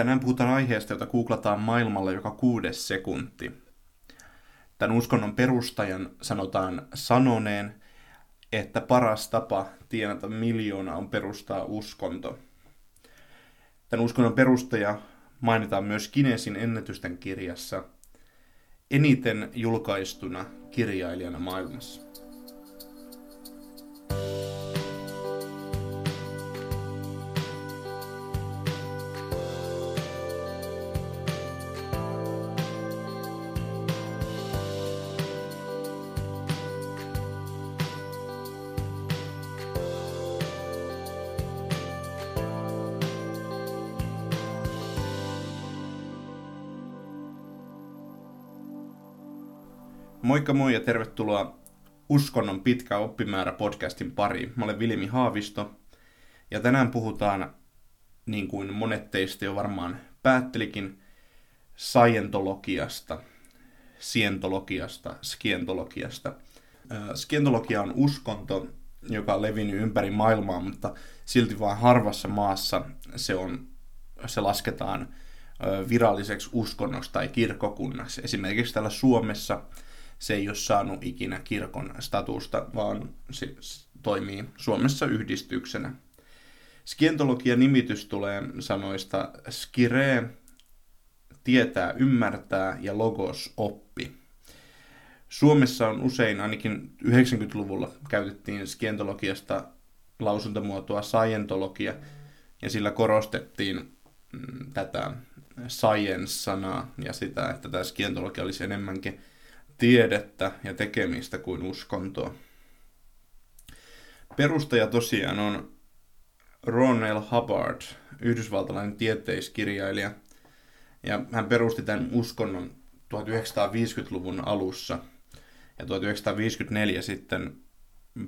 Tänään puhutaan aiheesta, jota googlataan maailmalla joka kuudes sekunti. Tämän uskonnon perustajan sanotaan sanoneen, että paras tapa tienata miljoona on perustaa uskonto. Tämän uskonnon perustaja mainitaan myös Kinesin ennätysten kirjassa eniten julkaistuna kirjailijana maailmassa. Moikka moi ja tervetuloa Uskonnon pitkä oppimäärä podcastin pariin. Mä olen Vilmi Haavisto ja tänään puhutaan, niin kuin monet teistä jo varmaan päättelikin, scientologiasta, sientologiasta, skientologiasta. Skientologia on uskonto, joka on levinnyt ympäri maailmaa, mutta silti vain harvassa maassa se, on, se lasketaan viralliseksi uskonnoksi tai kirkokunnaksi. Esimerkiksi täällä Suomessa – se ei ole saanut ikinä kirkon statusta, vaan se toimii Suomessa yhdistyksenä. Skientologian nimitys tulee sanoista skire, tietää, ymmärtää ja logos, oppi. Suomessa on usein, ainakin 90-luvulla, käytettiin skientologiasta lausuntomuotoa scientologia, ja sillä korostettiin mm, tätä science-sanaa ja sitä, että tämä skientologia olisi enemmänkin tiedettä ja tekemistä kuin uskontoa. Perustaja tosiaan on Ron L. Hubbard, yhdysvaltalainen tieteiskirjailija, ja hän perusti tämän uskonnon 1950-luvun alussa, ja 1954 sitten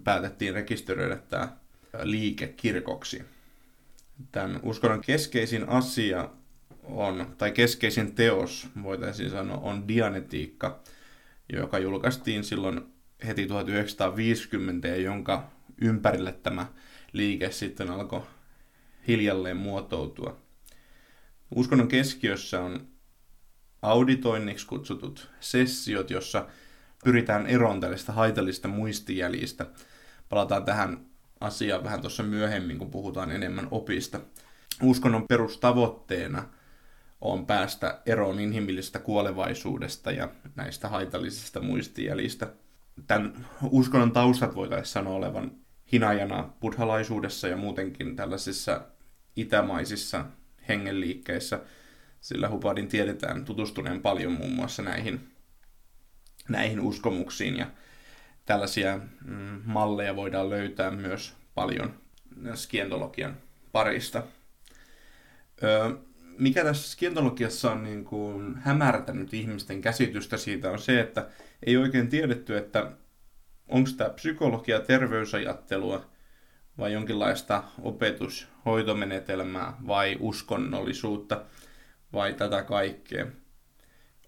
päätettiin rekisteröidä tämä liike kirkoksi. Tämän uskonnon keskeisin asia on, tai keskeisin teos, voitaisiin sanoa, on dianetiikka, joka julkaistiin silloin heti 1950 ja jonka ympärille tämä liike sitten alkoi hiljalleen muotoutua. Uskonnon keskiössä on auditoinniksi kutsutut sessiot, jossa pyritään eroon tällaista haitallista muistijäljistä. Palataan tähän asiaan vähän tuossa myöhemmin, kun puhutaan enemmän opista. Uskonnon perustavoitteena – on päästä eroon inhimillisestä kuolevaisuudesta ja näistä haitallisista muistijäljistä. Tämän uskonnon taustat voitaisiin sanoa olevan hinajana buddhalaisuudessa ja muutenkin tällaisissa itämaisissa hengenliikkeissä, sillä Hupadin tiedetään tutustuneen paljon muun muassa näihin, näihin uskomuksiin ja tällaisia mm, malleja voidaan löytää myös paljon skientologian parista. Mikä tässä skientologiassa on niin kuin hämärtänyt ihmisten käsitystä siitä on se, että ei oikein tiedetty, että onko tämä psykologia terveysajattelua vai jonkinlaista opetus, hoitomenetelmää vai uskonnollisuutta vai tätä kaikkea.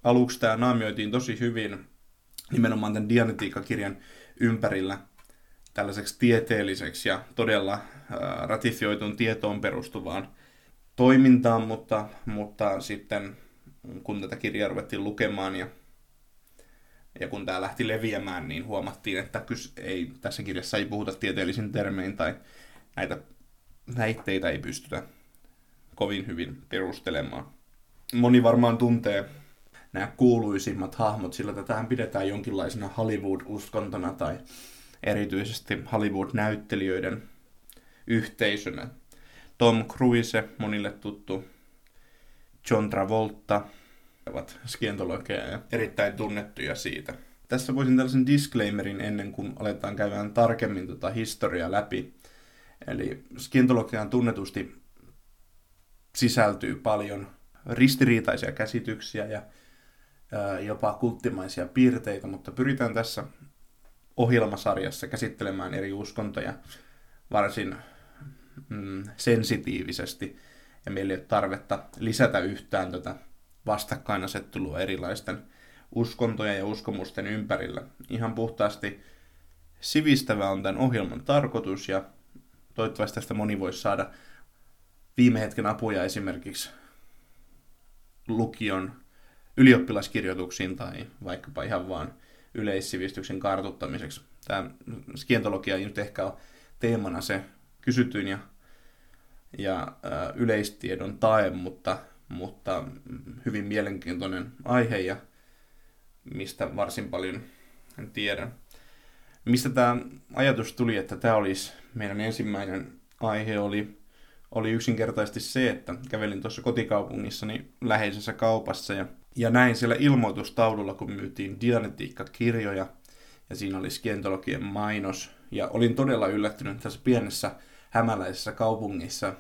Aluksi tämä naamioitiin tosi hyvin nimenomaan tämän Dianetiikka-kirjan ympärillä tällaiseksi tieteelliseksi ja todella ratifioitun tietoon perustuvaan toimintaan, mutta, mutta sitten kun tätä kirjaa ruvettiin lukemaan ja, ja kun tämä lähti leviämään, niin huomattiin, että kys, ei, tässä kirjassa ei puhuta tieteellisin termein tai näitä väitteitä ei pystytä kovin hyvin perustelemaan. Moni varmaan tuntee nämä kuuluisimmat hahmot, sillä tätähän pidetään jonkinlaisena Hollywood-uskontona tai erityisesti Hollywood-näyttelijöiden yhteisönä. Tom Cruise, monille tuttu, John Travolta, ovat skientologeja ja erittäin tunnettuja siitä. Tässä voisin tällaisen disclaimerin ennen kuin aletaan käymään tarkemmin tota historiaa läpi. Eli skientologiaan tunnetusti sisältyy paljon ristiriitaisia käsityksiä ja jopa kulttimaisia piirteitä, mutta pyritään tässä ohjelmasarjassa käsittelemään eri uskontoja varsin mm, sensitiivisesti ja meillä ei ole tarvetta lisätä yhtään tätä vastakkainasettelua erilaisten uskontojen ja uskomusten ympärillä. Ihan puhtaasti sivistävä on tämän ohjelman tarkoitus ja toivottavasti tästä moni voisi saada viime hetken apuja esimerkiksi lukion ylioppilaskirjoituksiin tai vaikkapa ihan vaan yleissivistyksen kartuttamiseksi. Tämä skientologia ei nyt ehkä ole teemana se kysytyin ja, ja ä, yleistiedon tae, mutta, mutta hyvin mielenkiintoinen aihe ja mistä varsin paljon en tiedä. Mistä tämä ajatus tuli, että tämä olisi meidän ensimmäinen aihe, oli, oli yksinkertaisesti se, että kävelin tuossa kotikaupungissani läheisessä kaupassa ja, ja näin siellä ilmoitustaululla, kun myytiin dianetiikkakirjoja ja siinä oli skientologian mainos. Ja olin todella yllättynyt tässä pienessä hämäläisessä kaupungissa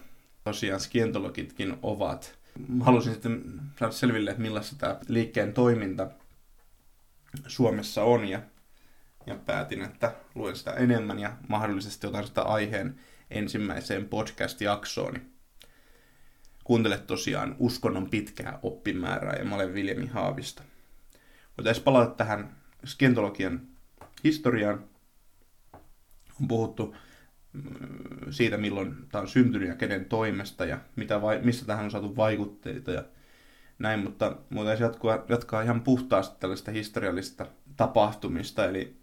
tosiaan skientologitkin ovat. Halusin sitten saada selville, että millaista tämä liikkeen toiminta Suomessa on ja, ja päätin, että luen sitä enemmän ja mahdollisesti otan sitä aiheen ensimmäiseen podcast-jaksooni. Kuuntele tosiaan uskonnon pitkää oppimäärää ja mä olen Viljami Haavista. Voitaisiin palata tähän skientologian historiaan. On puhuttu siitä, milloin tämä on syntynyt ja kenen toimesta ja mitä vai, mistä tähän on saatu vaikutteita ja näin, mutta voitaisiin jatkaa, jatkaa ihan puhtaasti tällaista historiallista tapahtumista. Eli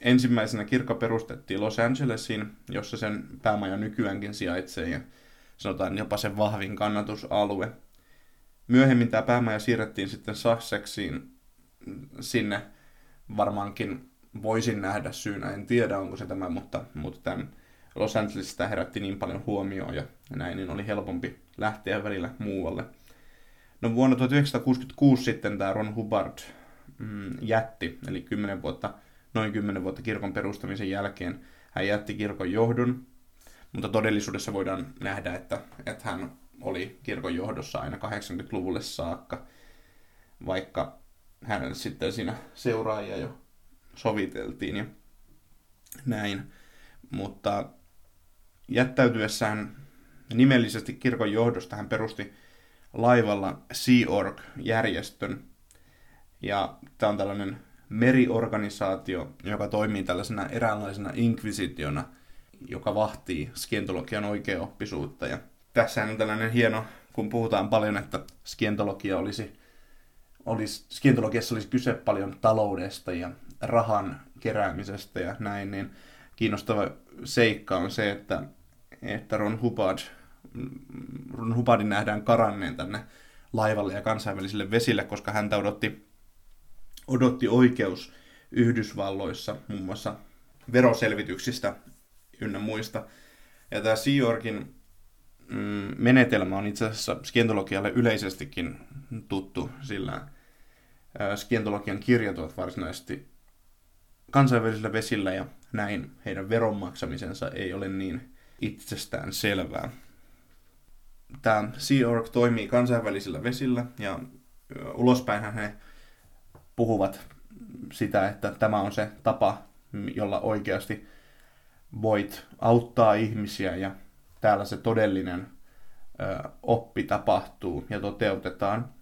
ensimmäisenä kirkko perustettiin Los Angelesiin, jossa sen päämaja nykyäänkin sijaitsee ja sanotaan jopa sen vahvin kannatusalue. Myöhemmin tämä päämaja siirrettiin sitten Sussexiin sinne varmaankin voisin nähdä syynä, en tiedä onko se tämä, mutta, mutta tämän Los Angelesista herätti niin paljon huomioon ja näin, niin oli helpompi lähteä välillä muualle – No vuonna 1966 sitten tämä Ron Hubbard mm, jätti, eli 10 vuotta, noin 10 vuotta kirkon perustamisen jälkeen, hän jätti kirkon johdon, mutta todellisuudessa voidaan nähdä, että, että hän oli kirkon johdossa aina 80-luvulle saakka, vaikka hänelle sitten siinä seuraajia jo soviteltiin ja näin. Mutta jättäytyessään nimellisesti kirkon johdosta hän perusti laivalla Sea Org-järjestön. Ja tämä on tällainen meriorganisaatio, joka toimii tällaisena eräänlaisena inkvisitiona, joka vahtii skientologian oikeaoppisuutta. Ja tässä on tällainen hieno, kun puhutaan paljon, että skientologia olisi, olisi, skientologiassa olisi kyse paljon taloudesta ja rahan keräämisestä ja näin, niin kiinnostava seikka on se, että, että Ron Hubbard Hubadin nähdään karanneen tänne laivalle ja kansainvälisille vesille, koska häntä odotti, odotti oikeus Yhdysvalloissa muun muassa veroselvityksistä ynnä muista. Ja tämä Sea Yorkin mm, menetelmä on itse asiassa skientologialle yleisestikin tuttu, sillä skientologian kirjat ovat varsinaisesti kansainvälisillä vesillä ja näin heidän veronmaksamisensa ei ole niin itsestään selvää tämä Sea Org toimii kansainvälisillä vesillä ja ulospäinhän he puhuvat sitä, että tämä on se tapa, jolla oikeasti voit auttaa ihmisiä ja täällä se todellinen oppi tapahtuu ja toteutetaan.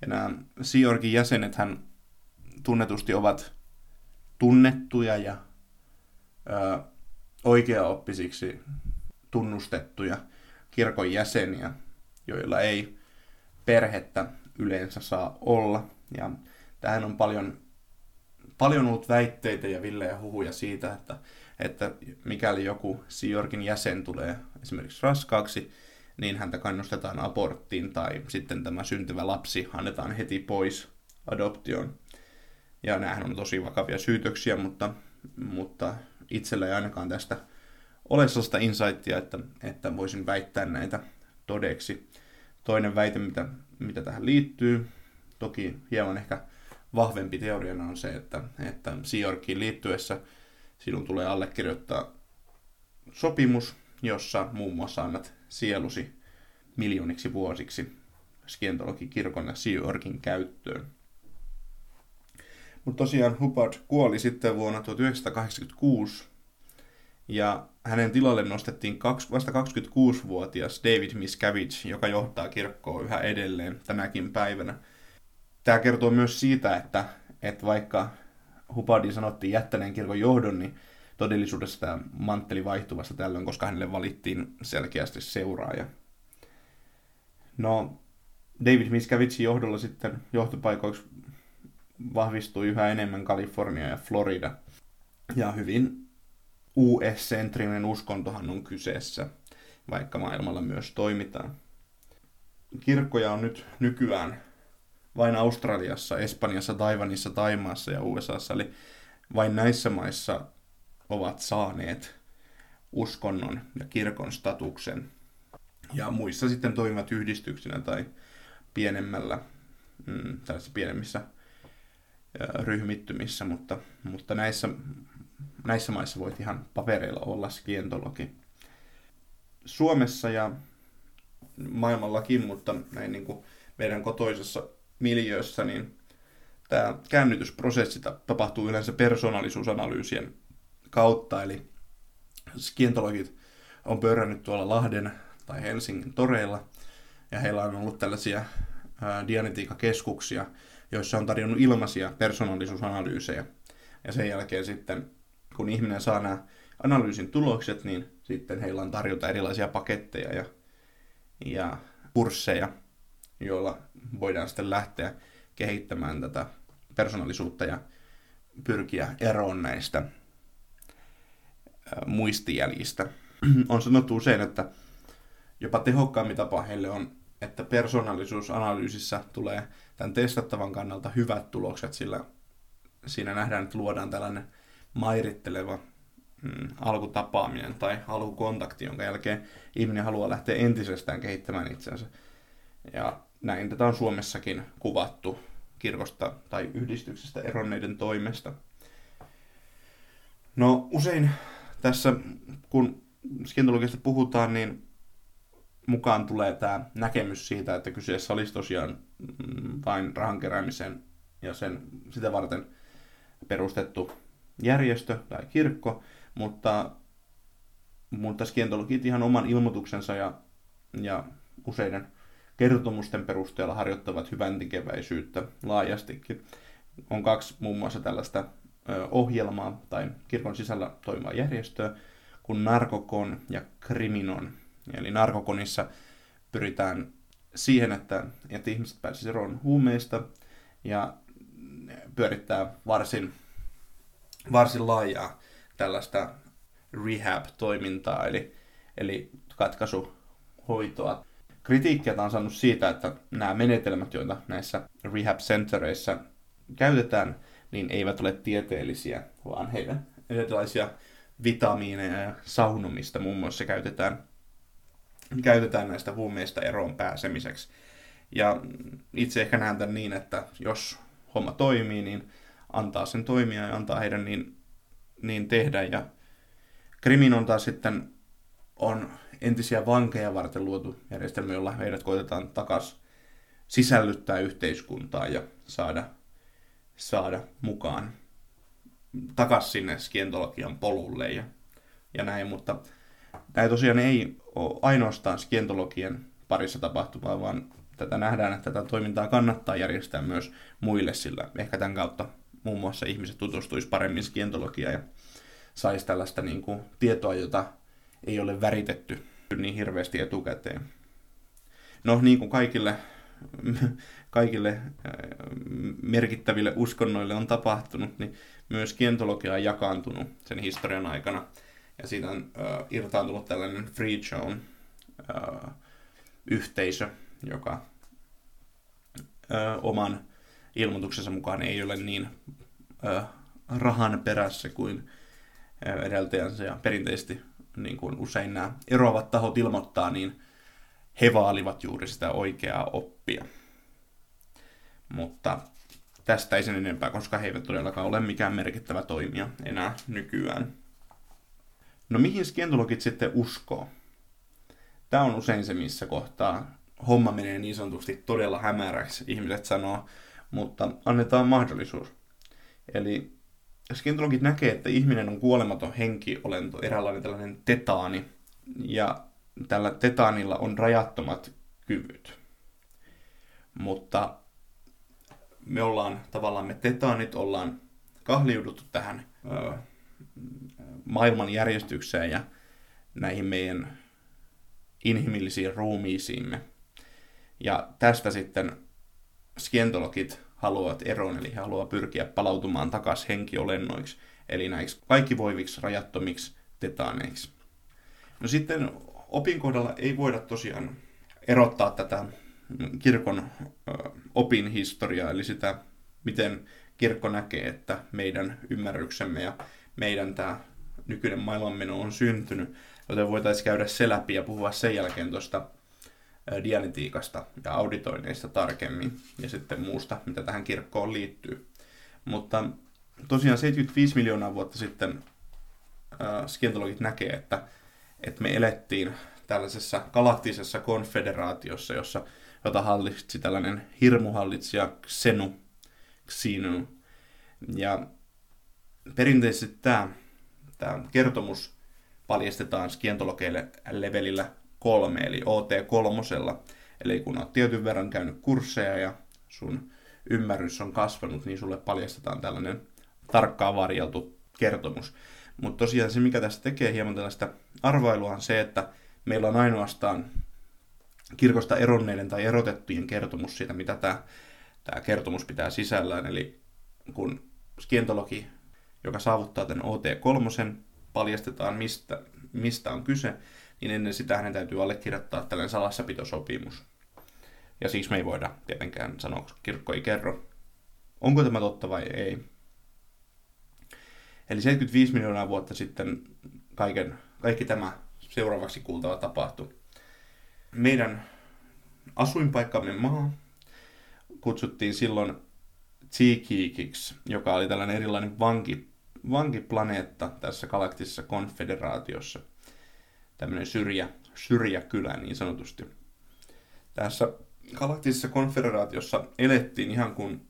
Ja nämä Sea Orgin jäsenet hän tunnetusti ovat tunnettuja ja oikeaoppisiksi tunnustettuja kirkon jäseniä, joilla ei perhettä yleensä saa olla. Ja tähän on paljon, paljon ollut väitteitä ja villejä huhuja siitä, että, että mikäli joku Siorkin jäsen tulee esimerkiksi raskaaksi, niin häntä kannustetaan aborttiin tai sitten tämä syntyvä lapsi annetaan heti pois adoptioon. Ja näähän on tosi vakavia syytöksiä, mutta, mutta itsellä ei ainakaan tästä ole sellaista insightia, että, että voisin väittää näitä todeksi. Toinen väite, mitä, mitä tähän liittyy, toki hieman ehkä vahvempi teoriana on se, että, että Siorkiin liittyessä sinun tulee allekirjoittaa sopimus, jossa muun muassa annat sielusi miljooniksi vuosiksi skientologikirkon ja Siorkin käyttöön. Mutta tosiaan Hubbard kuoli sitten vuonna 1986 ja hänen tilalle nostettiin vasta 26-vuotias David Miscavige, joka johtaa kirkkoa yhä edelleen tänäkin päivänä. Tämä kertoo myös siitä, että, että vaikka Hupadi sanottiin jättäneen kirkon johdon, niin todellisuudessa tämä mantteli vaihtuvasta tällöin, koska hänelle valittiin selkeästi seuraaja. No, David Miscavigin johdolla sitten johtopaikoiksi vahvistui yhä enemmän Kalifornia ja Florida. Ja hyvin US-sentrinen uskontohan on kyseessä, vaikka maailmalla myös toimitaan. Kirkkoja on nyt nykyään vain Australiassa, Espanjassa, Taivanissa, Taimaassa ja USAssa, eli vain näissä maissa ovat saaneet uskonnon ja kirkon statuksen. Ja muissa sitten toimivat yhdistyksinä tai pienemmällä, mm, tällaisissa pienemmissä ryhmittymissä, mutta, mutta näissä, näissä maissa voit ihan papereilla olla skientologi. Suomessa ja maailmallakin, mutta näin niin kuin meidän kotoisessa miljöössä, niin tämä käännytysprosessi tapahtuu yleensä persoonallisuusanalyysien kautta, eli skientologit on pörrännyt tuolla Lahden tai Helsingin toreilla, ja heillä on ollut tällaisia dianetiikakeskuksia, joissa on tarjonnut ilmaisia persoonallisuusanalyysejä. Ja sen jälkeen sitten, kun ihminen saa nämä analyysin tulokset, niin sitten heillä on tarjota erilaisia paketteja ja, ja kursseja, joilla voidaan sitten lähteä kehittämään tätä persoonallisuutta ja pyrkiä eroon näistä muistijäljistä. on sanottu usein, että jopa tehokkaammin tapa heille on, että persoonallisuusanalyysissä tulee tämän testattavan kannalta hyvät tulokset, sillä siinä nähdään, että luodaan tällainen mairitteleva mm, alkutapaaminen tai alkukontakti, jonka jälkeen ihminen haluaa lähteä entisestään kehittämään itsensä. Ja näin tätä on Suomessakin kuvattu kirkosta tai yhdistyksestä eronneiden toimesta. No usein tässä, kun skientologiasta puhutaan, niin mukaan tulee tämä näkemys siitä, että kyseessä olisi tosiaan mm, vain rahan ja sen, sitä varten perustettu järjestö tai kirkko, mutta, mutta skientologit ihan oman ilmoituksensa ja, ja useiden kertomusten perusteella harjoittavat hyvän laajastikin. On kaksi muun muassa tällaista ohjelmaa tai kirkon sisällä toimivaa järjestöä kuin Narkokon ja Kriminon. Eli Narkokonissa pyritään siihen, että, että ihmiset pääsisivät eroon huumeista ja pyörittää varsin, varsin laajaa tällaista rehab-toimintaa, eli, eli katkaisuhoitoa. Kritiikkiä on saanut siitä, että nämä menetelmät, joita näissä rehab-centereissä käytetään, niin eivät ole tieteellisiä, vaan heidän erilaisia vitamiineja ja saunomista muun muassa käytetään, käytetään näistä huumeista eroon pääsemiseksi. Ja itse ehkä näen tämän niin, että jos homma toimii, niin antaa sen toimia ja antaa heidän niin, niin tehdä. Ja Kriminon taas sitten on entisiä vankeja varten luotu järjestelmä, jolla heidät koitetaan takaisin sisällyttää yhteiskuntaa ja saada saada mukaan takaisin sinne skientologian polulle ja, ja näin, mutta tämä tosiaan ei ole ainoastaan skientologian parissa tapahtuvaa, vaan tätä nähdään, että tätä toimintaa kannattaa järjestää myös muille, sillä ehkä tämän kautta muun muassa ihmiset tutustuisi paremmin skientologiaan ja saisi tällaista niin kuin, tietoa, jota ei ole väritetty niin hirveästi etukäteen. No niin kuin kaikille kaikille äh, merkittäville uskonnoille on tapahtunut, niin myös kientologia on jakaantunut sen historian aikana. Ja siitä on äh, irtaantunut tällainen free zone yhteisö, joka äh, oman ilmoituksensa mukaan ei ole niin äh, rahan perässä kuin äh, edeltäjänsä ja perinteisesti niin kuin usein nämä eroavat tahot ilmoittaa, niin he vaalivat juuri sitä oikeaa oppia. Mutta tästä ei sen enempää, koska he eivät todellakaan ole mikään merkittävä toimija enää nykyään. No mihin skientologit sitten uskoo? Tämä on usein se, missä kohtaa homma menee niin sanotusti todella hämäräksi, ihmiset sanoo, mutta annetaan mahdollisuus. Eli skientologit näkee, että ihminen on kuolematon henkiolento, eräänlainen tällainen tetaani, ja tällä tetaanilla on rajattomat kyvyt. Mutta me ollaan tavallaan me tetaanit ollaan kahliuduttu tähän maailman järjestykseen ja näihin meidän inhimillisiin ruumiisiimme. Ja tästä sitten skientologit haluavat eroon, eli he haluavat pyrkiä palautumaan takaisin henkiolennoiksi, eli näiksi kaikki voiviksi rajattomiksi tetaaneiksi. No sitten opin kohdalla ei voida tosiaan erottaa tätä kirkon opin historiaa, eli sitä, miten kirkko näkee, että meidän ymmärryksemme ja meidän tämä nykyinen maailmanmeno on syntynyt, joten voitaisiin käydä se läpi ja puhua sen jälkeen tuosta dianetiikasta ja auditoinneista tarkemmin ja sitten muusta, mitä tähän kirkkoon liittyy. Mutta tosiaan 75 miljoonaa vuotta sitten äh, skientologit näkee, että, että me elettiin tällaisessa galaktisessa konfederaatiossa, jossa, jota hallitsi tällainen hirmuhallitsija Xenu, Xenu. Ja perinteisesti tämä, tämä kertomus paljastetaan skientologeille levelillä kolme, eli OT3. Eli kun olet tietyn verran käynyt kursseja ja sun ymmärrys on kasvanut, niin sulle paljastetaan tällainen tarkkaan varjeltu kertomus. Mutta tosiaan se, mikä tässä tekee hieman tällaista arvailua, on se, että meillä on ainoastaan kirkosta eronneiden tai erotettujen kertomus siitä, mitä tämä, tämä kertomus pitää sisällään. Eli kun skientologi, joka saavuttaa tämän OT3, paljastetaan, mistä, mistä on kyse, niin ennen sitä hänen täytyy allekirjoittaa tällainen salassapitosopimus. Ja siksi me ei voida tietenkään sanoa, koska kirkko ei kerro, onko tämä totta vai ei. Eli 75 miljoonaa vuotta sitten kaiken, kaikki tämä seuraavaksi kuultava tapahtui. Meidän asuinpaikkamme maa kutsuttiin silloin Tsikikiksi, joka oli tällainen erilainen vanki, vankiplaneetta tässä galaktisessa konfederaatiossa – tämmöinen syrjä, syrjäkylä niin sanotusti. Tässä galaktisessa konfederaatiossa elettiin ihan kuin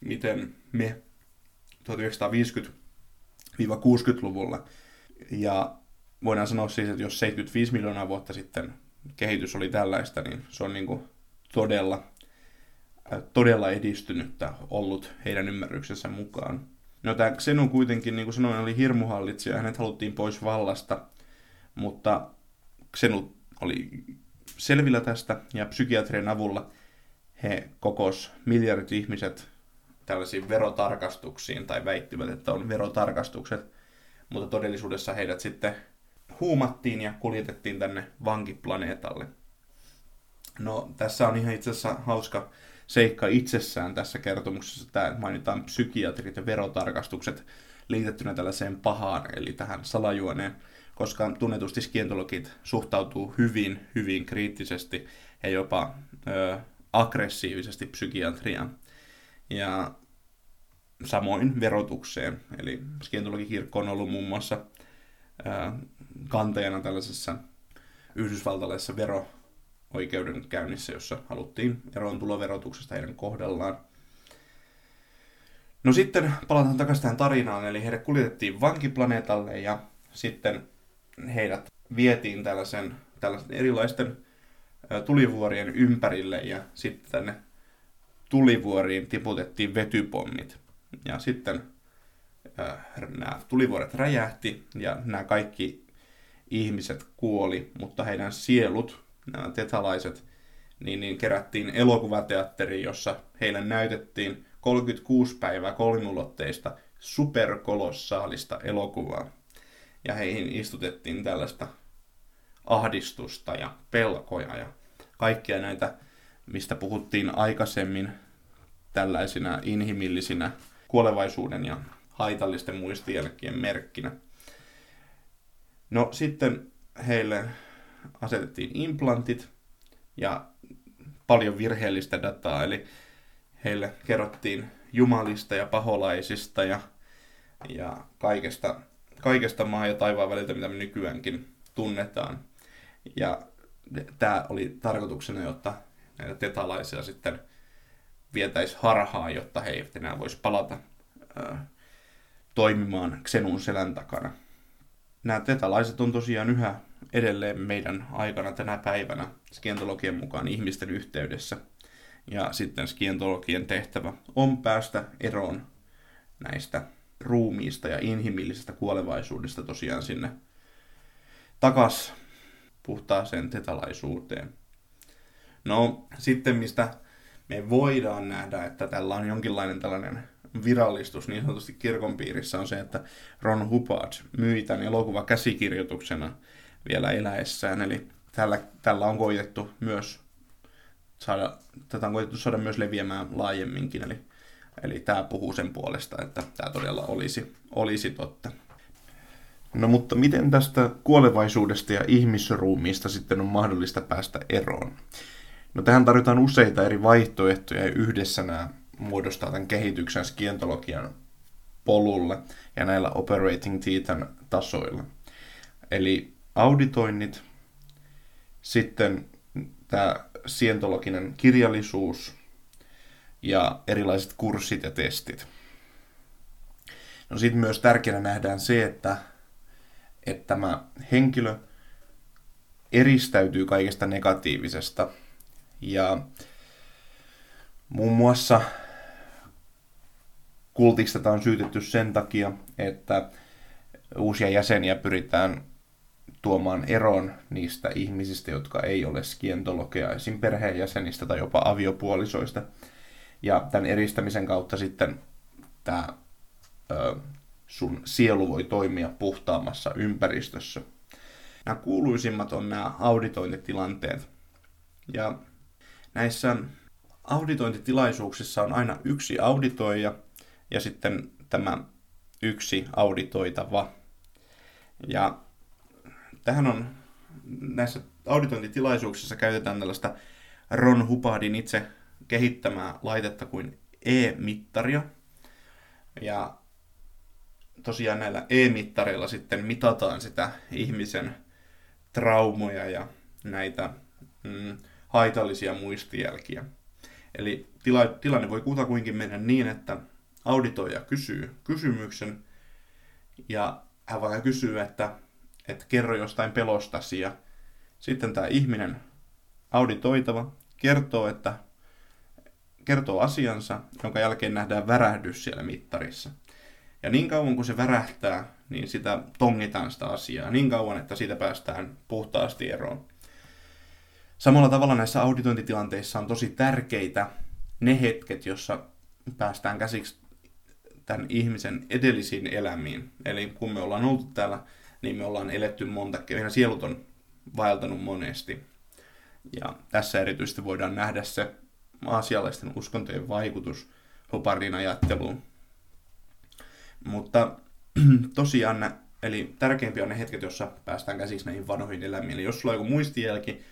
miten me 1950-60-luvulla. Ja voidaan sanoa siis, että jos 75 miljoonaa vuotta sitten kehitys oli tällaista, niin se on niin kuin todella, todella edistynyttä ollut heidän ymmärryksensä mukaan. No tämä Xenu kuitenkin, niin kuin sanoin, oli hirmuhallitsija. Hänet haluttiin pois vallasta mutta Xenut oli selvillä tästä ja psykiatrien avulla he kokos miljardit ihmiset tällaisiin verotarkastuksiin tai väittivät, että on verotarkastukset, mutta todellisuudessa heidät sitten huumattiin ja kuljetettiin tänne vankiplaneetalle. No, tässä on ihan itse asiassa hauska seikka itsessään tässä kertomuksessa, että mainitaan psykiatrit ja verotarkastukset liitettynä tällaiseen pahaan, eli tähän salajuoneen koska tunnetusti skientologit suhtautuu hyvin, hyvin kriittisesti ja jopa ö, aggressiivisesti psykiatriaan. Ja samoin verotukseen. Eli skientologikirkko on ollut muun muassa ö, kanteena tällaisessa yhdysvaltalaisessa vero-oikeudenkäynnissä, jossa haluttiin eroon tuloverotuksesta heidän kohdallaan. No sitten palataan takaisin tähän tarinaan, eli heidät kuljetettiin vankiplaneetalle ja sitten heidät vietiin tällaisen, tällaisen erilaisten tulivuorien ympärille ja sitten tänne tulivuoriin tiputettiin vetypommit. Ja sitten äh, nämä tulivuoret räjähti ja nämä kaikki ihmiset kuoli, mutta heidän sielut, nämä tetalaiset, niin, niin kerättiin elokuvateatteriin, jossa heille näytettiin 36 päivää kolmulotteista superkolossaalista elokuvaa ja heihin istutettiin tällaista ahdistusta ja pelkoja ja kaikkia näitä, mistä puhuttiin aikaisemmin tällaisina inhimillisinä kuolevaisuuden ja haitallisten muistijälkien merkkinä. No sitten heille asetettiin implantit ja paljon virheellistä dataa, eli heille kerrottiin jumalista ja paholaisista ja, ja kaikesta kaikesta maa ja taivaan väliltä, mitä me nykyäänkin tunnetaan. Ja tämä oli tarkoituksena, jotta näitä tetalaisia sitten vietäisi harhaa, jotta he eivät enää voisi palata toimimaan Xenun selän takana. Nämä tetalaiset on tosiaan yhä edelleen meidän aikana tänä päivänä skientologian mukaan ihmisten yhteydessä. Ja sitten skientologien tehtävä on päästä eroon näistä ruumiista ja inhimillisestä kuolevaisuudesta tosiaan sinne takas puhtaaseen tetalaisuuteen. No sitten mistä me voidaan nähdä, että tällä on jonkinlainen tällainen virallistus niin sanotusti kirkon piirissä on se, että Ron Hubbard myi tämän elokuva käsikirjoituksena vielä eläessään. Eli tällä, tällä on koitettu myös saada, tätä on koitettu saada myös leviämään laajemminkin. Eli, eli tämä puhuu sen puolesta, että tämä todella olisi, olisi totta. No mutta miten tästä kuolevaisuudesta ja ihmisruumiista sitten on mahdollista päästä eroon? No tähän tarvitaan useita eri vaihtoehtoja ja yhdessä nämä muodostaa tämän kehityksen skientologian polulle ja näillä operating thetan tasoilla. Eli auditoinnit, sitten tämä sientologinen kirjallisuus ja erilaiset kurssit ja testit. No sitten myös tärkeänä nähdään se, että, että tämä henkilö eristäytyy kaikesta negatiivisesta ja muun muassa kultiksi tätä on syytetty sen takia, että uusia jäseniä pyritään tuomaan eroon niistä ihmisistä, jotka ei ole skientologeja, esim. perheenjäsenistä tai jopa aviopuolisoista. Ja tämän eristämisen kautta sitten tämä ö, sun sielu voi toimia puhtaammassa ympäristössä. Nämä kuuluisimmat on nämä auditointitilanteet. Ja näissä auditointitilaisuuksissa on aina yksi auditoija ja sitten tämä yksi auditoitava. Ja tähän on näissä auditointitilaisuuksissa käytetään tällaista Ron Hubbardin itse kehittämää laitetta kuin e-mittaria. Ja tosiaan näillä e-mittareilla sitten mitataan sitä ihmisen traumoja ja näitä mm, haitallisia muistijälkiä. Eli tila, tilanne voi kutakuinkin mennä niin, että auditoija kysyy kysymyksen ja hän vaikka kysyy, että, että kerro jostain pelostasi ja sitten tämä ihminen auditoitava kertoo, että kertoo asiansa, jonka jälkeen nähdään värähdys siellä mittarissa. Ja niin kauan kuin se värähtää, niin sitä tongitaan sitä asiaa. Niin kauan, että siitä päästään puhtaasti eroon. Samalla tavalla näissä auditointitilanteissa on tosi tärkeitä ne hetket, jossa päästään käsiksi tämän ihmisen edellisiin elämiin. Eli kun me ollaan oltu täällä, niin me ollaan eletty monta, meidän sielut on vaeltanut monesti. Ja tässä erityisesti voidaan nähdä se aasialaisten uskontojen vaikutus Hopardin ajatteluun. Mutta tosiaan, eli tärkeimpiä on ne hetket, jossa päästään käsiksi näihin vanhoihin elämiin. Eli jos sulla on joku muistijälki,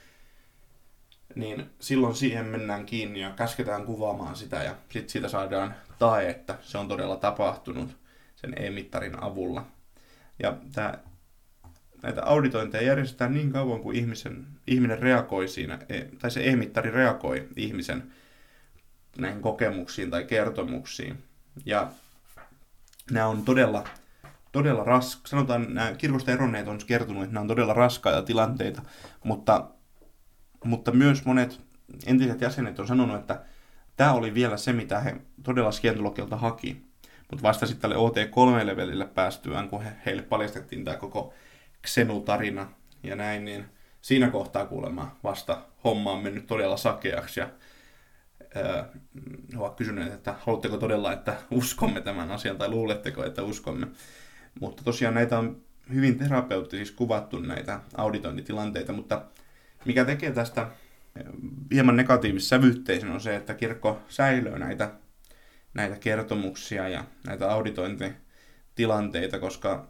niin silloin siihen mennään kiinni ja käsketään kuvaamaan sitä ja sitten siitä saadaan tae, että se on todella tapahtunut sen e-mittarin avulla. Ja tää, näitä auditointeja järjestetään niin kauan kuin ihmisen, ihminen reagoi siinä, e, tai se e-mittari reagoi ihmisen näihin kokemuksiin tai kertomuksiin. Ja nämä on todella, todella ras, sanotaan, nämä kirkosta eronneet on kertonut, että nämä on todella raskaita tilanteita, mutta mutta myös monet entiset jäsenet on sanonut, että tämä oli vielä se, mitä he todella Scientologilta haki. Mutta vasta sitten tälle OT3-levelille päästyään, kun he, heille paljastettiin tämä koko Xenu-tarina ja näin, niin siinä kohtaa kuulemma vasta homma on mennyt todella sakeaksi ja öö, ovat kysyneet, että haluatteko todella, että uskomme tämän asian tai luuletteko, että uskomme. Mutta tosiaan näitä on hyvin terapeuttisiksi kuvattu näitä auditointitilanteita, mutta mikä tekee tästä hieman negatiivissävytteisen on se, että kirkko säilöö näitä, näitä kertomuksia ja näitä auditointitilanteita, koska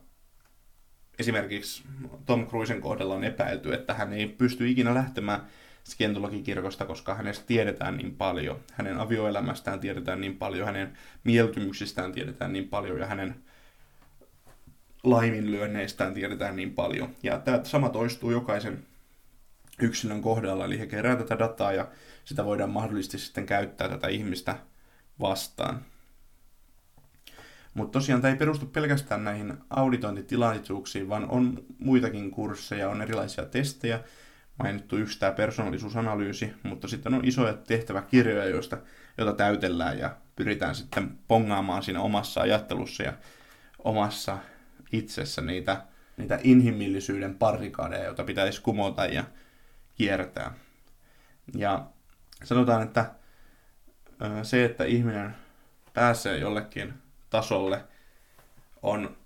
esimerkiksi Tom Cruisen kohdalla on epäilty, että hän ei pysty ikinä lähtemään Scientologikirkosta, koska hänestä tiedetään niin paljon. Hänen avioelämästään tiedetään niin paljon, hänen mieltymyksistään tiedetään niin paljon ja hänen laiminlyönneistään tiedetään niin paljon. Ja tämä sama toistuu jokaisen yksilön kohdalla, eli he kerää tätä dataa ja sitä voidaan mahdollisesti sitten käyttää tätä ihmistä vastaan. Mutta tosiaan tämä ei perustu pelkästään näihin auditointitilaisuuksiin, vaan on muitakin kursseja, on erilaisia testejä, mainittu yksi tämä persoonallisuusanalyysi, mutta sitten on isoja tehtäväkirjoja, joista, joita täytellään ja pyritään sitten pongaamaan siinä omassa ajattelussa ja omassa itsessä niitä, niitä inhimillisyyden parikaadeja, joita pitäisi kumota ja kiertää. Ja sanotaan, että se, että ihminen pääsee jollekin tasolle, on,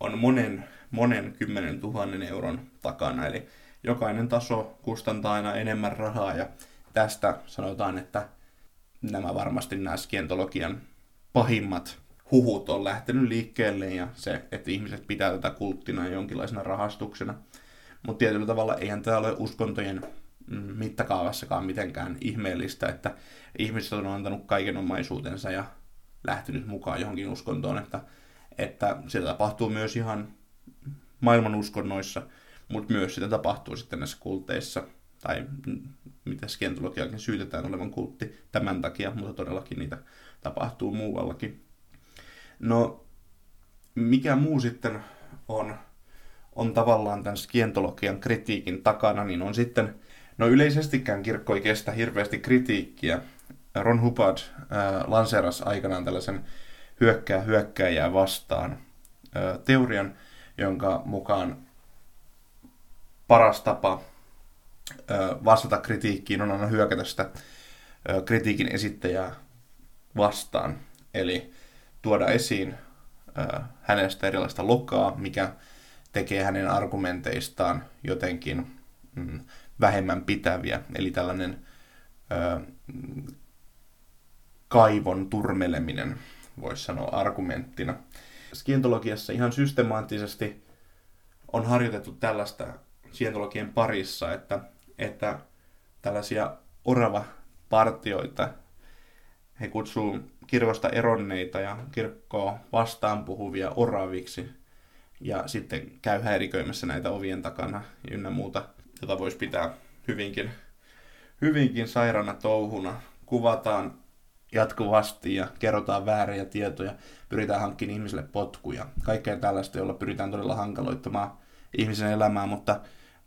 on monen, monen kymmenen tuhannen euron takana. Eli jokainen taso kustantaa aina enemmän rahaa ja tästä sanotaan, että nämä varmasti nämä skientologian pahimmat huhut on lähtenyt liikkeelle ja se, että ihmiset pitää tätä kulttina jonkinlaisena rahastuksena. Mutta tietyllä tavalla eihän tämä ole uskontojen mittakaavassakaan mitenkään ihmeellistä, että ihmiset on antanut kaiken omaisuutensa ja lähtenyt mukaan johonkin uskontoon, että, että se tapahtuu myös ihan maailman uskonnoissa, mutta myös sitä tapahtuu sitten näissä kulteissa, tai mitä skientologiakin syytetään olevan kultti tämän takia, mutta todellakin niitä tapahtuu muuallakin. No, mikä muu sitten on, on tavallaan tämän skientologian kritiikin takana, niin on sitten, no yleisestikään kirkko ei kestä hirveästi kritiikkiä. Ron Hubbard äh, lanseerasi aikanaan tällaisen hyökkää hyökkäjää vastaan äh, teorian, jonka mukaan paras tapa äh, vastata kritiikkiin on aina hyökätä sitä äh, kritiikin esittäjää vastaan. Eli tuoda esiin äh, hänestä erilaista lokaa, mikä tekee hänen argumenteistaan jotenkin mm, vähemmän pitäviä. Eli tällainen kaivon turmeleminen, voisi sanoa argumenttina. Skientologiassa ihan systemaattisesti on harjoitettu tällaista skientologian parissa, että, että tällaisia orava partioita he kutsuu kirkosta eronneita ja kirkkoa vastaan puhuvia oraviksi. Ja sitten käy häiriköimässä näitä ovien takana ynnä muuta, jota voisi pitää hyvinkin, hyvinkin sairana touhuna. Kuvataan jatkuvasti ja kerrotaan vääriä tietoja, pyritään hankkimaan ihmisille potkuja. Kaikkea tällaista, jolla pyritään todella hankaloittamaan ihmisen elämää, mutta,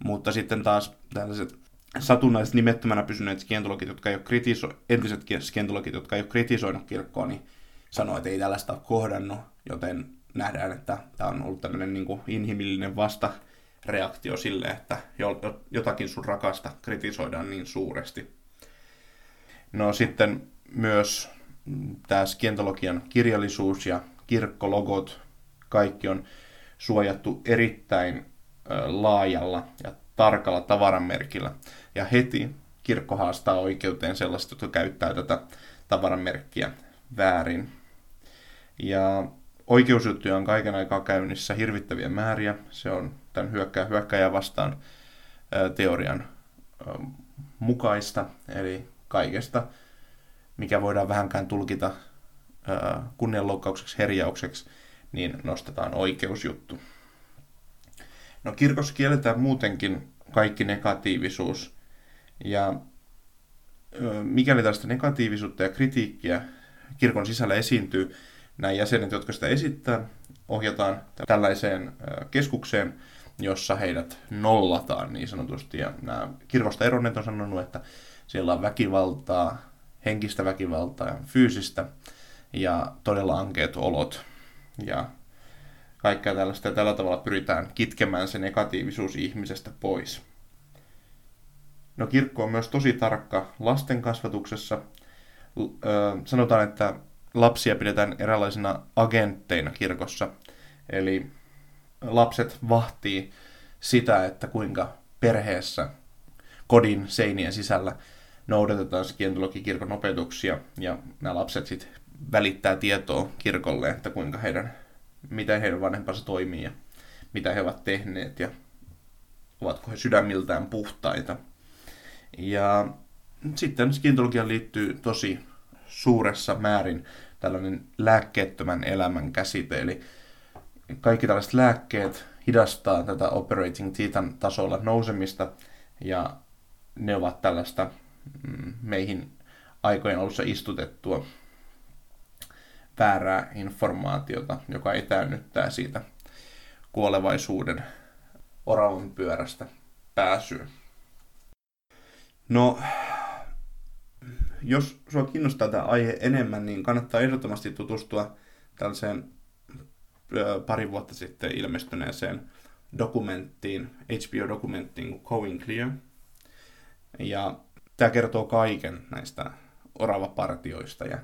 mutta sitten taas tällaiset satunnaiset nimettömänä pysyneet skientologit, jotka ei ole kritiso- entiset skientologit, jotka ei ole kritisoinut kirkkoa, niin sanoo, että ei tällaista ole kohdannut, joten nähdään, että tämä on ollut tämmöinen niin kuin inhimillinen vastareaktio sille, että jotakin sun rakasta kritisoidaan niin suuresti. No sitten myös tämä skientologian kirjallisuus ja kirkkologot, kaikki on suojattu erittäin laajalla ja tarkalla tavaramerkillä. Ja heti kirkko haastaa oikeuteen sellaista, jotka käyttää tätä tavaramerkkiä väärin. Ja oikeusjuttuja on kaiken aikaa käynnissä hirvittäviä määriä. Se on tämän hyökkää, hyökkäjä vastaan teorian mukaista, eli kaikesta, mikä voidaan vähänkään tulkita kunnianloukkaukseksi, herjaukseksi, niin nostetaan oikeusjuttu. No kirkossa kielletään muutenkin kaikki negatiivisuus. Ja mikäli tästä negatiivisuutta ja kritiikkiä kirkon sisällä esiintyy, nämä jäsenet, jotka sitä esittää, ohjataan tällaiseen keskukseen, jossa heidät nollataan niin sanotusti. Ja nämä kirkosta eronneet on sanonut, että siellä on väkivaltaa, henkistä väkivaltaa ja fyysistä ja todella ankeet olot. Ja kaikkea tällaista ja tällä tavalla pyritään kitkemään se negatiivisuus ihmisestä pois. No kirkko on myös tosi tarkka lasten kasvatuksessa. Sanotaan, että lapsia pidetään eräänlaisina agentteina kirkossa. Eli lapset vahtii sitä, että kuinka perheessä kodin seinien sisällä noudatetaan skientologikirkon opetuksia ja nämä lapset sitten välittää tietoa kirkolle, että kuinka heidän miten heidän vanhempansa toimii ja mitä he ovat tehneet ja ovatko he sydämiltään puhtaita. Ja sitten skintologiaan liittyy tosi suuressa määrin tällainen lääkkeettömän elämän käsite, eli kaikki tällaiset lääkkeet hidastaa tätä operating titan tasolla nousemista, ja ne ovat tällaista meihin aikojen alussa istutettua väärää informaatiota, joka etäännyttää siitä kuolevaisuuden oravan pyörästä pääsyä. No, jos sua kiinnostaa tämä aihe enemmän, niin kannattaa ehdottomasti tutustua tällaiseen pari vuotta sitten ilmestyneeseen dokumenttiin, HBO-dokumenttiin kuin Going Clear. Ja tämä kertoo kaiken näistä oravapartioista ja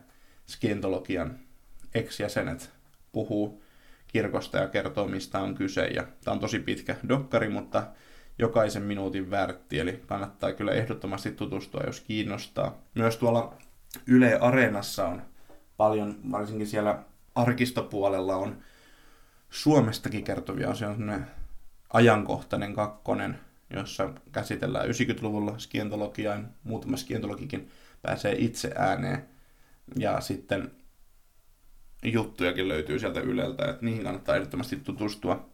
skientologian ex-jäsenet puhuu kirkosta ja kertoo, mistä on kyse. Ja tämä on tosi pitkä dokkari, mutta jokaisen minuutin värtti, eli kannattaa kyllä ehdottomasti tutustua, jos kiinnostaa. Myös tuolla Yle Areenassa on paljon, varsinkin siellä arkistopuolella on Suomestakin kertovia asioita, ajankohtainen kakkonen, jossa käsitellään 90-luvulla skientologiaa, ja muutama skientologikin pääsee itse ääneen. Ja sitten juttujakin löytyy sieltä Yleltä, että niihin kannattaa ehdottomasti tutustua.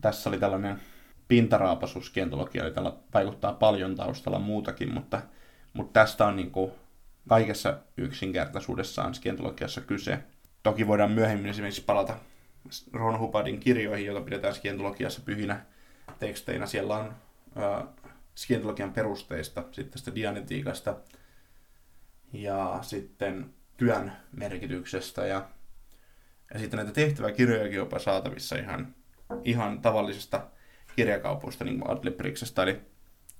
Tässä oli tällainen pintaraapasu skientologia, tällä vaikuttaa paljon taustalla muutakin, mutta, mutta tästä on niin kuin kaikessa yksinkertaisuudessaan skientologiassa kyse. Toki voidaan myöhemmin esimerkiksi palata Ron Hubbardin kirjoihin, joita pidetään skientologiassa pyhinä teksteinä. Siellä on äh, skientologian perusteista, sitten tästä dianetiikasta ja sitten työn merkityksestä. Ja, ja sitten näitä tehtäväkirjojakin jopa saatavissa ihan, ihan tavallisesta kirjakaupoista, niin kuin Adlibriksestä, eli,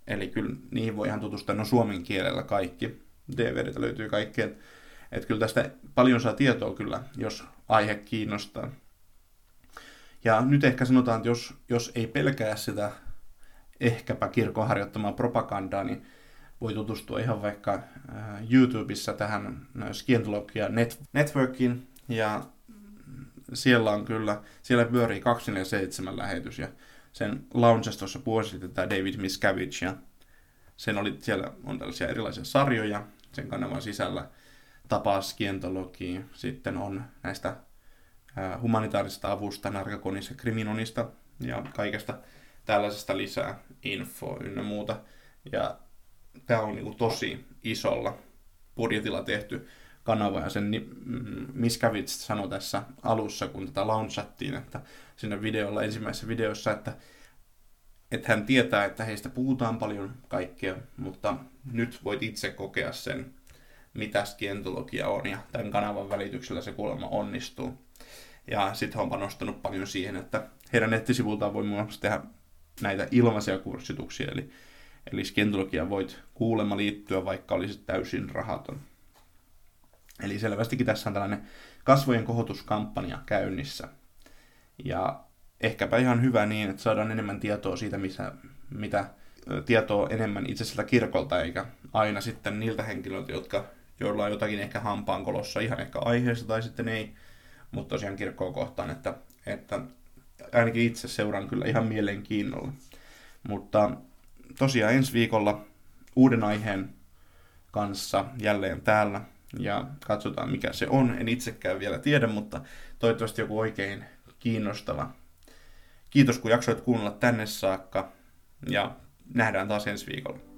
eli kyllä niihin voi ihan tutustua, no suomen kielellä kaikki, DVDtä löytyy kaikki, että et kyllä tästä paljon saa tietoa kyllä, jos aihe kiinnostaa. Ja nyt ehkä sanotaan, että jos, jos ei pelkää sitä ehkäpä kirkon harjoittamaa propagandaa, niin voi tutustua ihan vaikka äh, YouTubessa tähän äh, Scientologia net- Networkin, ja siellä on kyllä, siellä pyörii 247 lähetys, ja sen launchestossa puosi tämä David Miscavige, ja sen oli, siellä on tällaisia erilaisia sarjoja. Sen kanavan sisällä, tapaa skientologia, sitten on näistä humanitaarisesta avusta, narkokonista, kriminonista ja kaikesta tällaisesta lisää info ynnä muuta. Ja tämä on niin tosi isolla budjetilla tehty kanava, ja sen mm, Miskavits sanoi tässä alussa, kun tätä launchattiin, että siinä videolla, ensimmäisessä videossa, että, että hän tietää, että heistä puhutaan paljon kaikkea, mutta nyt voit itse kokea sen, mitä skientologia on, ja tämän kanavan välityksellä se kuulemma onnistuu. Ja sitten on panostanut paljon siihen, että heidän nettisivultaan voi muun muassa tehdä näitä ilmaisia kurssituksia, eli, eli skientologia voit kuulemma liittyä, vaikka olisi täysin rahaton. Eli selvästikin tässä on tällainen kasvojen kohotuskampanja käynnissä. Ja ehkäpä ihan hyvä niin, että saadaan enemmän tietoa siitä, missä, mitä tietoa enemmän itse kirkolta, eikä aina sitten niiltä henkilöiltä, jotka, joilla on jotakin ehkä hampaankolossa ihan ehkä aiheesta tai sitten ei, mutta tosiaan kirkkoa kohtaan, että, että ainakin itse seuraan kyllä ihan mielenkiinnolla. Mutta tosiaan ensi viikolla uuden aiheen kanssa jälleen täällä ja katsotaan mikä se on. En itsekään vielä tiedä, mutta toivottavasti joku oikein kiinnostava. Kiitos kun jaksoit kuunnella tänne saakka ja nähdään taas ensi viikolla.